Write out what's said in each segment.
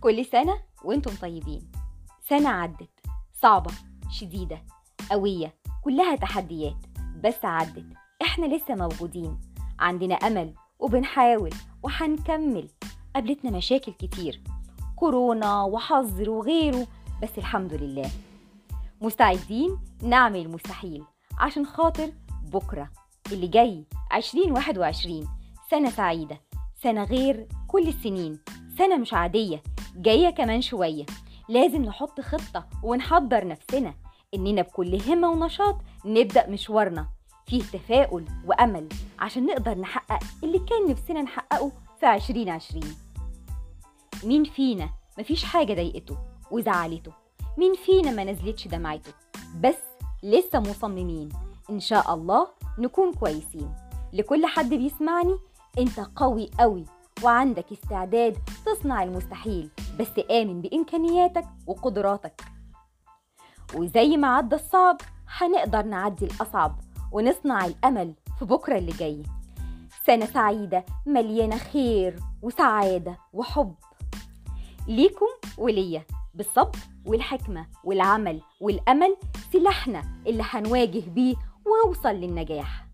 كل سنة وأنتم طيبين. سنة عدت صعبة شديدة قوية كلها تحديات بس عدت. إحنا لسه موجودين. عندنا أمل وبنحاول وهنكمل قابلتنا مشاكل كتير كورونا وحظر وغيره بس الحمد لله. مستعدين؟ نعمل المستحيل عشان خاطر بكرة اللي جاي 2021 سنة سعيدة سنة غير كل السنين. سنة مش عادية. جاية كمان شوية. لازم نحط خطة ونحضر نفسنا. إننا بكل همة ونشاط نبدأ مشوارنا. فيه تفاؤل وأمل عشان نقدر نحقق اللي كان نفسنا نحققه في 2020 مين فينا مفيش حاجة ضايقته وزعلته؟ مين فينا ما نزلتش دمعته؟ بس لسه مصممين. إن شاء الله نكون كويسين. لكل حد بيسمعني أنت قوي قوي وعندك استعداد تصنع المستحيل بس آمن بإمكانياتك وقدراتك. وزي ما عدى الصعب هنقدر نعدي الأصعب ونصنع الأمل في بكرة اللي جاي. سنة سعيدة مليانة خير وسعادة وحب. ليكم وليا بالصبر والحكمة والعمل والأمل سلاحنا اللي هنواجه بيه ونوصل للنجاح.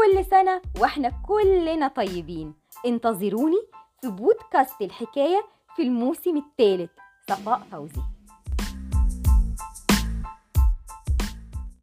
كل سنة وإحنا كلنا طيبين. انتظروني في بودكاست الحكاية في الموسم الثالث. صفاء فوزي.